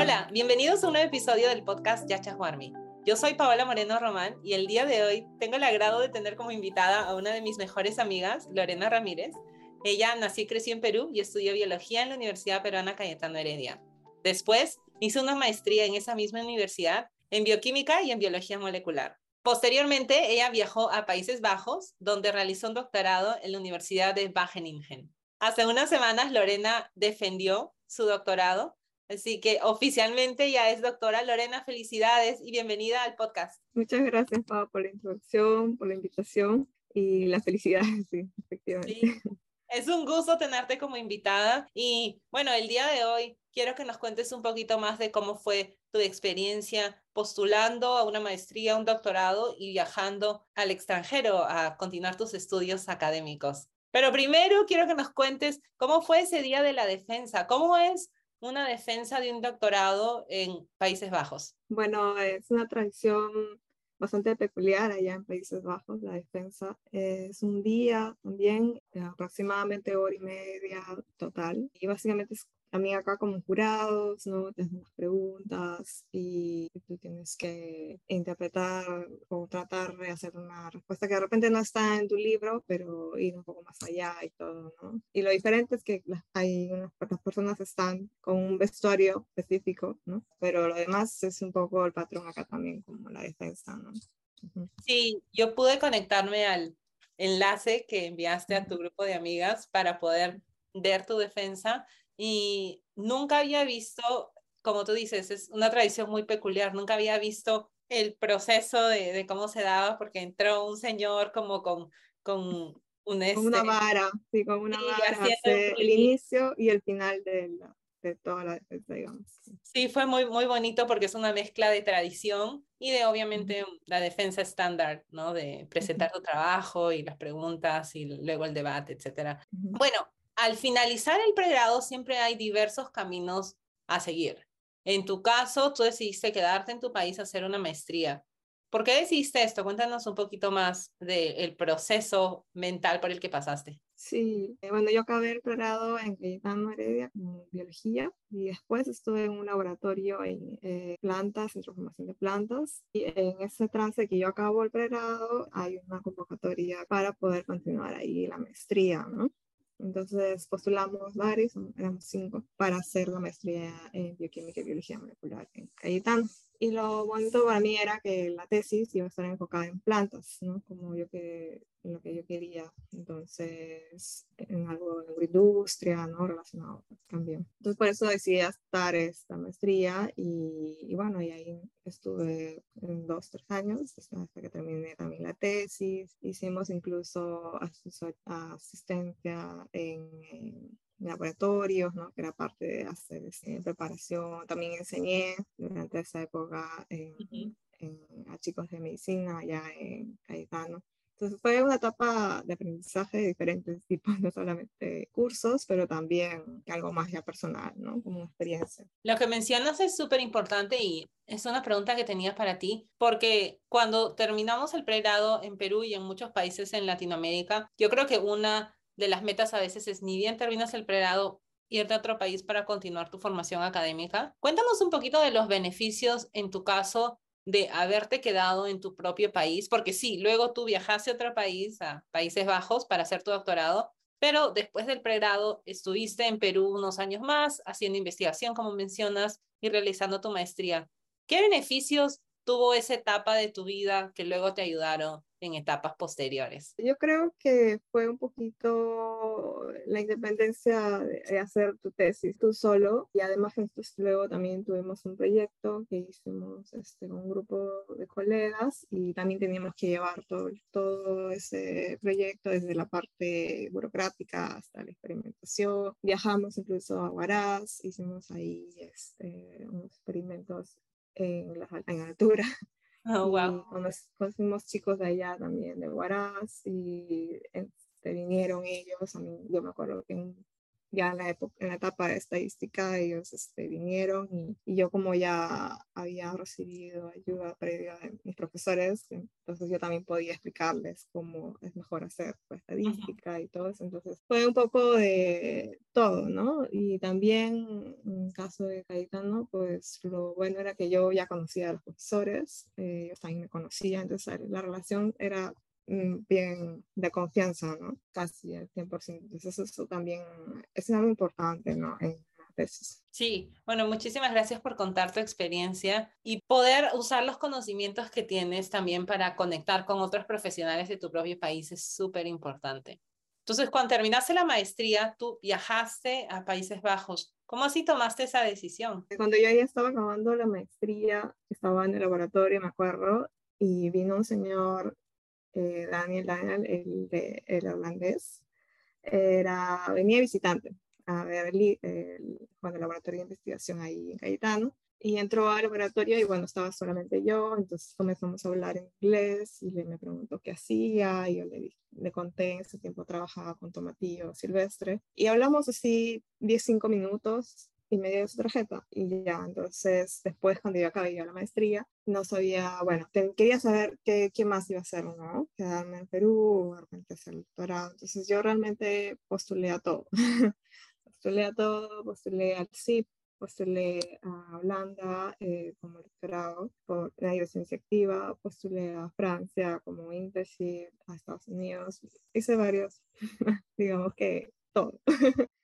Hola, bienvenidos a un nuevo episodio del podcast Yacha Juarmi. Yo soy Paola Moreno Román y el día de hoy tengo el agrado de tener como invitada a una de mis mejores amigas, Lorena Ramírez. Ella nació y creció en Perú y estudió biología en la Universidad Peruana Cayetano Heredia. Después hizo una maestría en esa misma universidad en bioquímica y en biología molecular. Posteriormente, ella viajó a Países Bajos, donde realizó un doctorado en la Universidad de Wageningen. Hace unas semanas, Lorena defendió su doctorado, así que oficialmente ya es doctora. Lorena, felicidades y bienvenida al podcast. Muchas gracias, Pau, por la introducción, por la invitación y las felicidades, sí, efectivamente. Es un gusto tenerte como invitada y bueno, el día de hoy quiero que nos cuentes un poquito más de cómo fue tu experiencia postulando a una maestría, un doctorado y viajando al extranjero a continuar tus estudios académicos. Pero primero quiero que nos cuentes cómo fue ese día de la defensa, cómo es una defensa de un doctorado en Países Bajos. Bueno, es una tradición bastante peculiar allá en Países Bajos, la defensa. Es un día también, aproximadamente hora y media total, y básicamente es también acá como jurados, ¿no? Te hacen las preguntas y tú tienes que interpretar o tratar de hacer una respuesta que de repente no está en tu libro, pero ir un poco más allá y todo, ¿no? Y lo diferente es que hay unas las personas están con un vestuario específico, ¿no? Pero lo demás es un poco el patrón acá también, como la defensa, ¿no? Sí, yo pude conectarme al enlace que enviaste a tu grupo de amigas para poder ver tu defensa y nunca había visto, como tú dices, es una tradición muy peculiar, nunca había visto el proceso de, de cómo se daba, porque entró un señor como con, con un este, una vara, sí, con una vara, el inicio y el final de, la, de toda la defensa, digamos. Sí, fue muy, muy bonito porque es una mezcla de tradición y de obviamente la defensa estándar, ¿no? De presentar tu trabajo y las preguntas y luego el debate, etcétera. Bueno, al finalizar el pregrado siempre hay diversos caminos a seguir. En tu caso, tú decidiste quedarte en tu país a hacer una maestría. ¿Por qué decidiste esto? Cuéntanos un poquito más del proceso mental por el que pasaste. Sí, bueno, yo acabé el pregrado en Cayetano Heredia como biología y después estuve en un laboratorio en eh, plantas, en transformación de plantas. Y en ese trance que yo acabo el pregrado, hay una convocatoria para poder continuar ahí la maestría, ¿no? Entonces postulamos varios, éramos cinco, para hacer la maestría en bioquímica y biología molecular en Cayetano. Y lo bonito para mí era que la tesis iba a estar enfocada en plantas, ¿no? Como yo que, lo que yo quería. Entonces, en algo en agroindustria, ¿no? Relacionado también. Entonces, por eso decidí estar esta maestría y, y, bueno, y ahí estuve en dos, tres años hasta que terminé también tesis. Hicimos incluso asistencia en laboratorios, ¿no? que era parte de hacer este, preparación. También enseñé durante esa época en, a chicos de medicina allá en Cayetano. Entonces fue una etapa de aprendizaje de diferentes tipos, no solamente cursos, pero también algo más ya personal, ¿no? Como experiencia. Lo que mencionas es súper importante y es una pregunta que tenía para ti, porque cuando terminamos el pregrado en Perú y en muchos países en Latinoamérica, yo creo que una de las metas a veces es ni bien terminas el pregrado, irte a otro país para continuar tu formación académica. Cuéntanos un poquito de los beneficios en tu caso de haberte quedado en tu propio país, porque sí, luego tú viajaste a otro país, a Países Bajos, para hacer tu doctorado, pero después del pregrado estuviste en Perú unos años más haciendo investigación, como mencionas, y realizando tu maestría. ¿Qué beneficios tuvo esa etapa de tu vida que luego te ayudaron en etapas posteriores? Yo creo que fue un poquito la independencia de hacer tu tesis tú solo y además luego también tuvimos un proyecto que hicimos este, con un grupo de colegas y también teníamos que llevar todo, todo ese proyecto desde la parte burocrática hasta la experimentación. Viajamos incluso a Huaraz, hicimos ahí este, unos experimentos en, la, en altura Oh, wow. chicos de allá también, de Huaraz, y este, vinieron ellos. A mí, yo me acuerdo que en ya en la, época, en la etapa de estadística ellos este, vinieron y, y, yo como ya había recibido ayuda previa de mis profesores, entonces yo también podía explicarles cómo es mejor hacer pues, estadística y todo eso. Entonces fue un poco de todo, ¿no? Y también en caso de Cayetano, pues lo bueno era que yo ya conocía a los profesores, eh, ellos también me conocían, entonces la relación era bien de confianza, ¿no? Casi al 100%. Entonces eso también es algo importante, ¿no? En veces. Sí, bueno, muchísimas gracias por contar tu experiencia y poder usar los conocimientos que tienes también para conectar con otros profesionales de tu propio país es súper importante. Entonces, cuando terminaste la maestría, tú viajaste a Países Bajos. ¿Cómo así tomaste esa decisión? Cuando yo ya estaba acabando la maestría, estaba en el laboratorio, me acuerdo, y vino un señor eh, Daniel Daniel, el, el holandés, era, venía visitante a ver el, el, el laboratorio de investigación ahí en Cayetano y entró al laboratorio y bueno, estaba solamente yo, entonces comenzamos a hablar en inglés y le, me preguntó qué hacía y yo le, le conté, en ese tiempo trabajaba con tomatillo silvestre y hablamos así 10, minutos y me dio su tarjeta y ya, entonces después cuando yo acabé la maestría, no sabía, bueno, quería saber qué, qué, más iba a hacer, ¿no? Quedarme en Perú, o repente hacer el doctorado, entonces yo realmente postulé a todo, postulé a todo, postulé al CIP, postulé a Holanda eh, como doctorado por la docencia activa, postulé a Francia como internship, a Estados Unidos, hice varios, digamos que todo.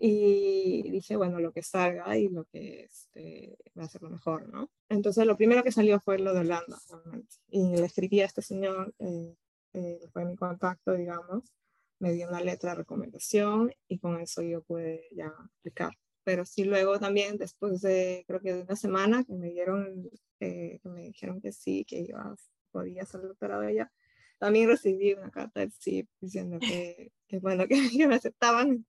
y dije, bueno, lo que salga y lo que este, va a ser lo mejor, ¿no? Entonces, lo primero que salió fue lo de Holanda, realmente. Y le escribí a este señor, eh, eh, fue mi contacto, digamos, me dio una letra de recomendación y con eso yo pude ya aplicar. Pero sí, luego también, después de, creo que de una semana, que me dieron, eh, que me dijeron que sí, que iba, podía ser doctorado ella, también recibí una carta del CIP diciendo que, que bueno, que, que me aceptaban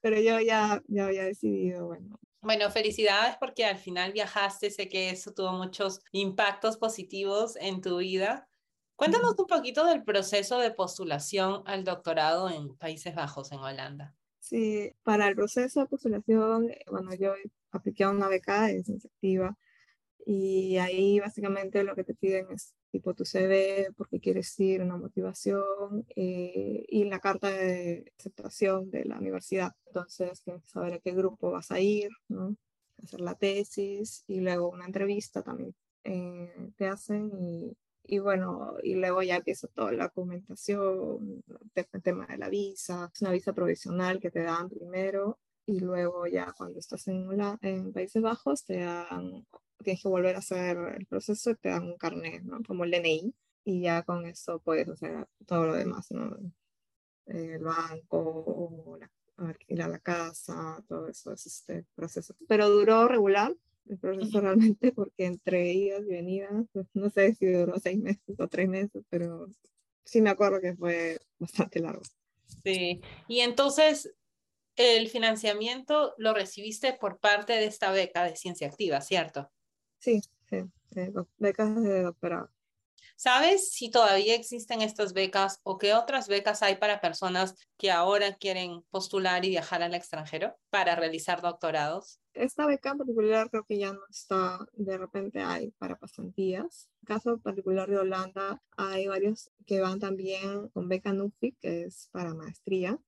pero yo ya, ya había decidido, bueno. Bueno, felicidades porque al final viajaste, sé que eso tuvo muchos impactos positivos en tu vida. Cuéntanos un poquito del proceso de postulación al doctorado en Países Bajos, en Holanda. Sí, para el proceso de postulación, eh, bueno, yo apliqué a una beca de ciencia activa y ahí básicamente lo que te piden es tipo tu CV, porque quieres ir, una motivación eh, y la carta de aceptación de la universidad. Entonces tienes que saber a qué grupo vas a ir, ¿no? hacer la tesis y luego una entrevista también eh, te hacen y, y, bueno, y luego ya empieza toda la documentación, el tema de la visa, es una visa provisional que te dan primero y luego ya cuando estás en, en Países Bajos te dan tienes que volver a hacer el proceso y te dan un carnet, ¿no? Como el DNI, y ya con eso puedes hacer todo lo demás, ¿no? El banco, la, alquilar la casa, todo eso es este proceso. Pero duró regular el proceso realmente, porque entre idas y venidas, pues, no sé si duró seis meses o tres meses, pero sí me acuerdo que fue bastante largo. Sí, y entonces el financiamiento lo recibiste por parte de esta beca de ciencia activa, ¿cierto? Sí, sí, becas de doctorado. ¿Sabes si todavía existen estas becas o qué otras becas hay para personas que ahora quieren postular y viajar al extranjero para realizar doctorados? Esta beca en particular creo que ya no está, de repente hay para pasantías. En caso particular de Holanda hay varios que van también con beca NUFI, que es para maestría.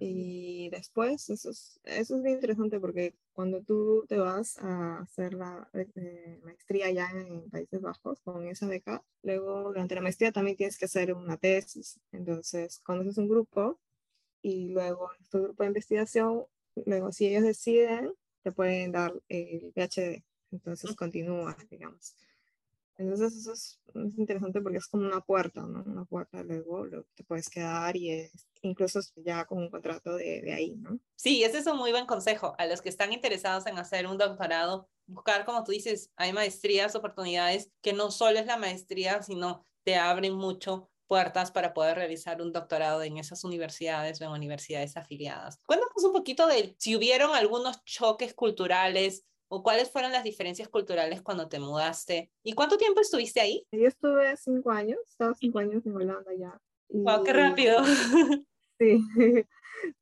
Y después, eso es, eso es bien interesante porque cuando tú te vas a hacer la eh, maestría ya en, Países Bajos con esa beca, luego durante la maestría también tienes que hacer una tesis. Entonces, conoces un grupo y luego en este grupo de investigación, luego si ellos deciden, te pueden dar el PhD. Entonces, continúas, digamos. Entonces eso es, interesante porque es como una puerta, ¿no? Una puerta luego, te puedes quedar y es incluso ya con un contrato de, de, ahí, ¿no? Sí, ese es un muy buen consejo a los que están interesados en hacer un doctorado, buscar, como tú dices, hay maestrías, oportunidades que no solo es la maestría, sino te abren mucho puertas para poder realizar un doctorado en esas universidades o en universidades afiliadas. Cuéntanos un poquito de si hubieron algunos choques culturales ¿O cuáles fueron las diferencias culturales cuando te mudaste? ¿Y cuánto tiempo estuviste ahí? Yo estuve cinco años, estaba cinco años en Holanda ya. ¡Wow, qué rápido! Sí,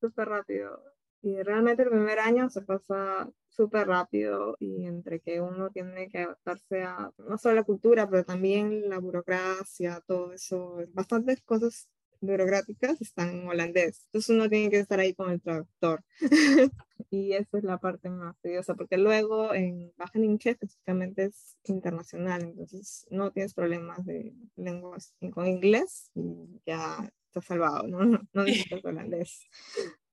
súper rápido. Y realmente el primer año se pasa súper rápido y entre que uno tiene que adaptarse a no solo la cultura, pero también la burocracia, todo eso, bastantes cosas burocráticas están en holandés. Entonces uno tiene que estar ahí con el traductor. y esa es la parte más tediosa, porque luego en Wageningen específicamente es internacional, entonces no tienes problemas de lenguas con inglés y ya estás salvado. No, no necesitas holandés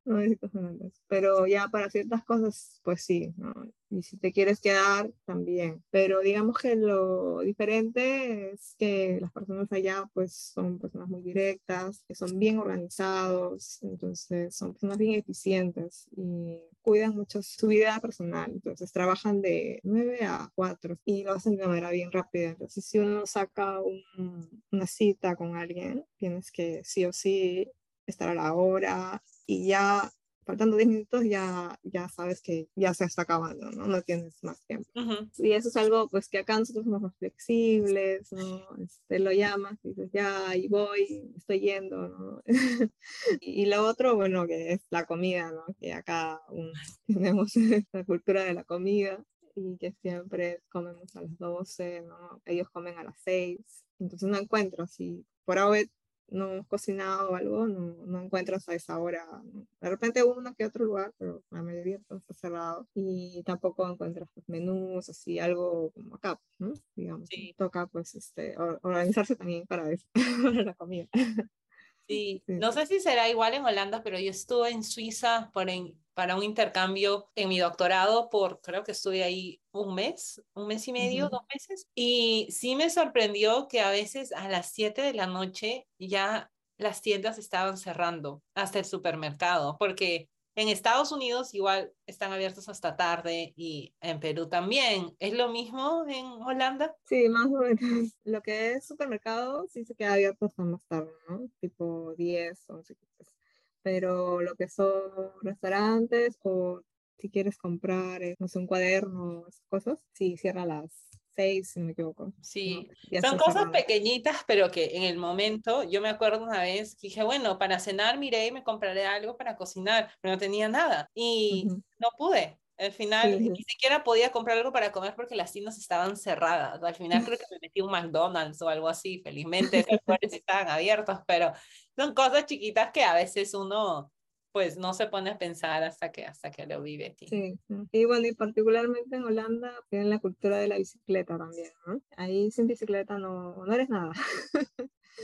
no holandés. Pero ya para ciertas cosas, pues sí, ¿no? Y si te quieres quedar, también. Pero digamos que lo diferente es que las personas allá, pues son personas muy directas, que son bien organizados, entonces son personas bien eficientes y cuidan mucho su vida personal. Entonces trabajan de 9 a 4 y lo hacen de manera bien rápida. Entonces, si uno saca una cita con alguien, tienes que sí o sí estar a la hora y ya faltando 10 minutos ya, ya sabes que ya se está acabando, ¿no? No tienes más tiempo. Y eso es algo pues que acá nosotros somos más flexibles, ¿no? Este, lo llamas y dices, ya, ahí voy, estoy yendo, ¿no? y, lo otro, bueno, que es la comida, ¿no? Que acá tenemos la cultura de la comida y que siempre comemos a las 12, ¿no? Ellos comen a las 6, entonces no encuentro así, por ahora no hemos cocinado o algo, no, no encuentras a esa hora. De repente uno que otro lugar, pero la mayoría está cerrado. Y tampoco encuentras pues, menús, así, algo como acá, ¿no? Digamos. Toca pues este, organizarse también para eso, para la comida. Sí. no sé si será igual en Holanda, pero yo estuve en Suiza por en, para un intercambio en mi doctorado por, creo que estuve ahí un mes, un mes y medio, dos meses, y sí me sorprendió que a veces a las 7 de la noche ya las tiendas estaban cerrando hasta el supermercado, porque en Estados Unidos igual están abiertos hasta tarde y en Perú también. ¿Es lo mismo en Holanda? Sí, más o menos. Lo que es supermercado sí se queda abierto hasta más tarde, ¿no? Tipo 10, 11, Pero lo que son restaurantes o si quieres comprar, eh, no sé, un cuaderno, esas cosas, sí cierra las seis, si no me equivoco. Sí, son cosas pequeñitas, pero que en el momento, yo me acuerdo una vez que dije, bueno, para cenar miré y me compraré algo para cocinar, pero no tenía nada y no pude. Al final ni siquiera podía comprar algo para comer porque las tiendas estaban cerradas. Al final creo que me metí un McDonald's o algo así. Felizmente los lugares estaban abiertos, pero son cosas chiquitas que a veces uno pues no se pone a pensar hasta que, hasta que lo vive. Sí, y bueno, y particularmente en Holanda tienen la cultura de la bicicleta también, ¿no? Ahí sin bicicleta no, no eres nada.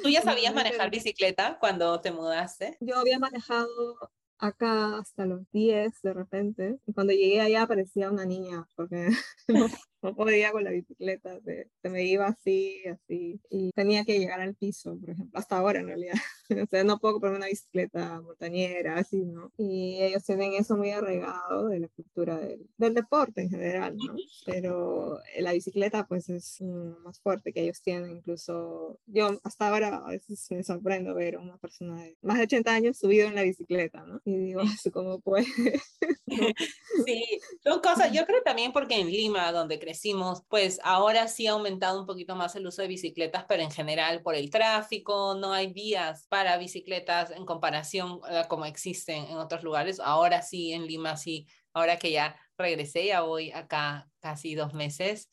¿Tú ya sabías manejar bicicleta cuando te mudaste? Yo había manejado acá hasta los 10 de repente. Cuando llegué allá parecía una niña, porque podía con la bicicleta, se, me iba así, así. Y tenía que llegar al piso, por ejemplo, hasta ahora en realidad. o sea, no puedo comprarme una bicicleta montañera, así, ¿no? Y ellos tienen eso muy arraigado de la cultura del, del deporte en general, ¿no? Pero la bicicleta, pues, es más fuerte que ellos tienen. Incluso yo hasta ahora a veces me sorprendo ver a una persona de más de 80 años subido en la bicicleta, ¿no? Y digo, ¿cómo puede? sí, son cosas, yo creo también porque en Lima, donde pues ahora sí ha aumentado un poquito más el uso de bicicletas, pero en general por el tráfico, no hay vías para bicicletas en comparación a como existen en otros lugares. Ahora sí, en Lima sí, ahora que ya regresé, ya voy acá casi dos meses,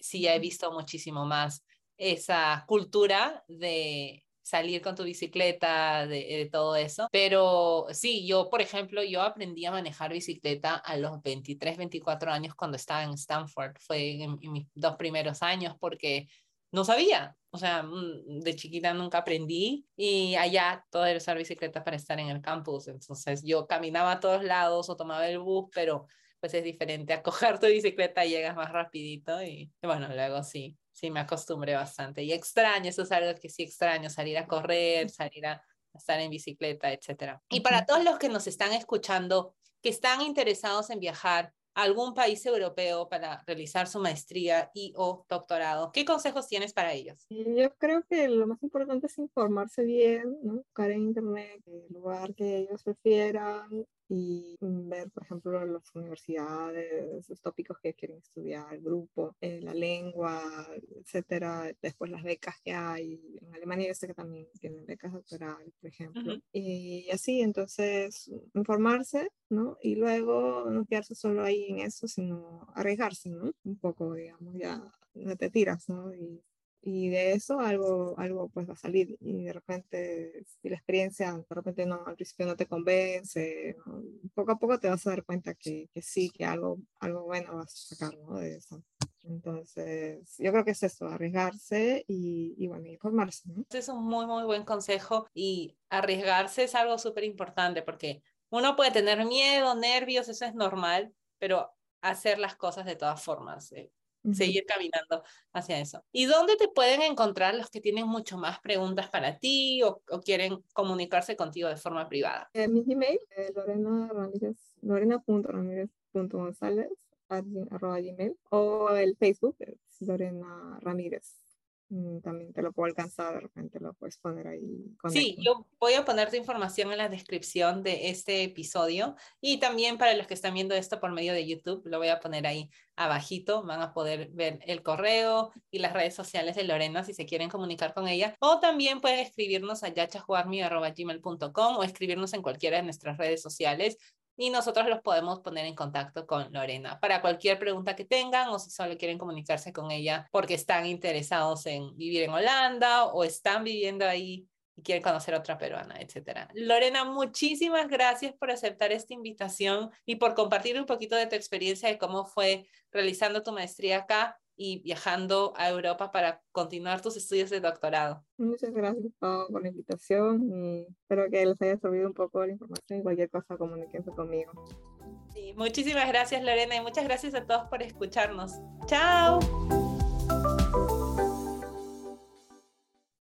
sí ya he visto muchísimo más esa cultura de salir con tu bicicleta, de, todo eso. Pero sí, yo, por ejemplo, yo aprendí a manejar bicicleta a los 23, 24 años cuando estaba en Stanford. Fue en, mis dos primeros años porque no sabía. O sea, mm, de chiquita nunca aprendí y allá todo era usar bicicleta para estar en el campus. Entonces yo caminaba a todos lados o tomaba el bus, pero pues es diferente a coger tu bicicleta y llegas más rapidito y bueno, luego sí, sí me acostumbré bastante y extraño, eso es algo que sí extraño, salir a correr, salir a, estar en bicicleta, etc. Y para todos los que nos están escuchando, que están interesados en viajar a algún país europeo para realizar su maestría y o doctorado, ¿qué consejos tienes para ellos? Yo creo que lo más importante es informarse bien, ¿no? buscar en internet el lugar que ellos prefieran, y ver, por ejemplo, las universidades, los tópicos que quieren estudiar, el grupo, eh, la lengua, etcétera. Después las becas que hay. En Alemania yo sé que también tienen becas doctorales, por ejemplo. Y así, entonces, informarse, ¿no? Y luego no quedarse solo ahí en eso, sino arriesgarse, ¿no? Un poco, digamos, ya no te tiras, ¿no? Y y de eso algo, algo pues va a salir y de repente si la experiencia de repente no, al principio no te convence, poco a poco te vas a dar cuenta que, que, sí, que algo, algo bueno vas a sacar ¿no? de eso. Entonces, yo creo que es eso, arriesgarse y, y bueno, informarse. ¿no? Es un muy, muy buen consejo y arriesgarse es algo súper importante porque uno puede tener miedo, nervios, eso es normal, pero hacer las cosas de todas formas. Eh, seguir caminando hacia eso. ¿Y dónde te pueden encontrar los que tienen mucho más preguntas para ti o, quieren comunicarse contigo de forma privada? Eh, mi email es lorena ramírez, lorena.ramírez.gonzález arroba gmail o el Facebook es Lorena Ramírez también te lo puedo alcanzar, de repente lo puedes poner ahí. Sí, yo voy a poner tu información en la descripción de este episodio y también para los que están viendo esto por medio de YouTube, lo voy a poner ahí abajito, van a poder ver el correo y las redes sociales de Lorena si se quieren comunicar con ella o también pueden escribirnos a yachajuarmi.gmail.com o escribirnos en cualquiera de nuestras redes sociales y nosotros los podemos poner en contacto con Lorena para cualquier pregunta que tengan o si solo quieren comunicarse con ella porque están interesados en vivir en Holanda o están viviendo ahí y quieren conocer a otra peruana, etcétera. Lorena, muchísimas gracias por aceptar esta invitación y por compartir un poquito de tu experiencia de cómo fue realizando tu maestría acá y viajando a Europa para continuar tus estudios de doctorado. Muchas gracias por la invitación y espero que les haya servido un poco la información y cualquier cosa comuníquense conmigo. Sí, muchísimas gracias Lorena y muchas gracias a todos por escucharnos. Chao.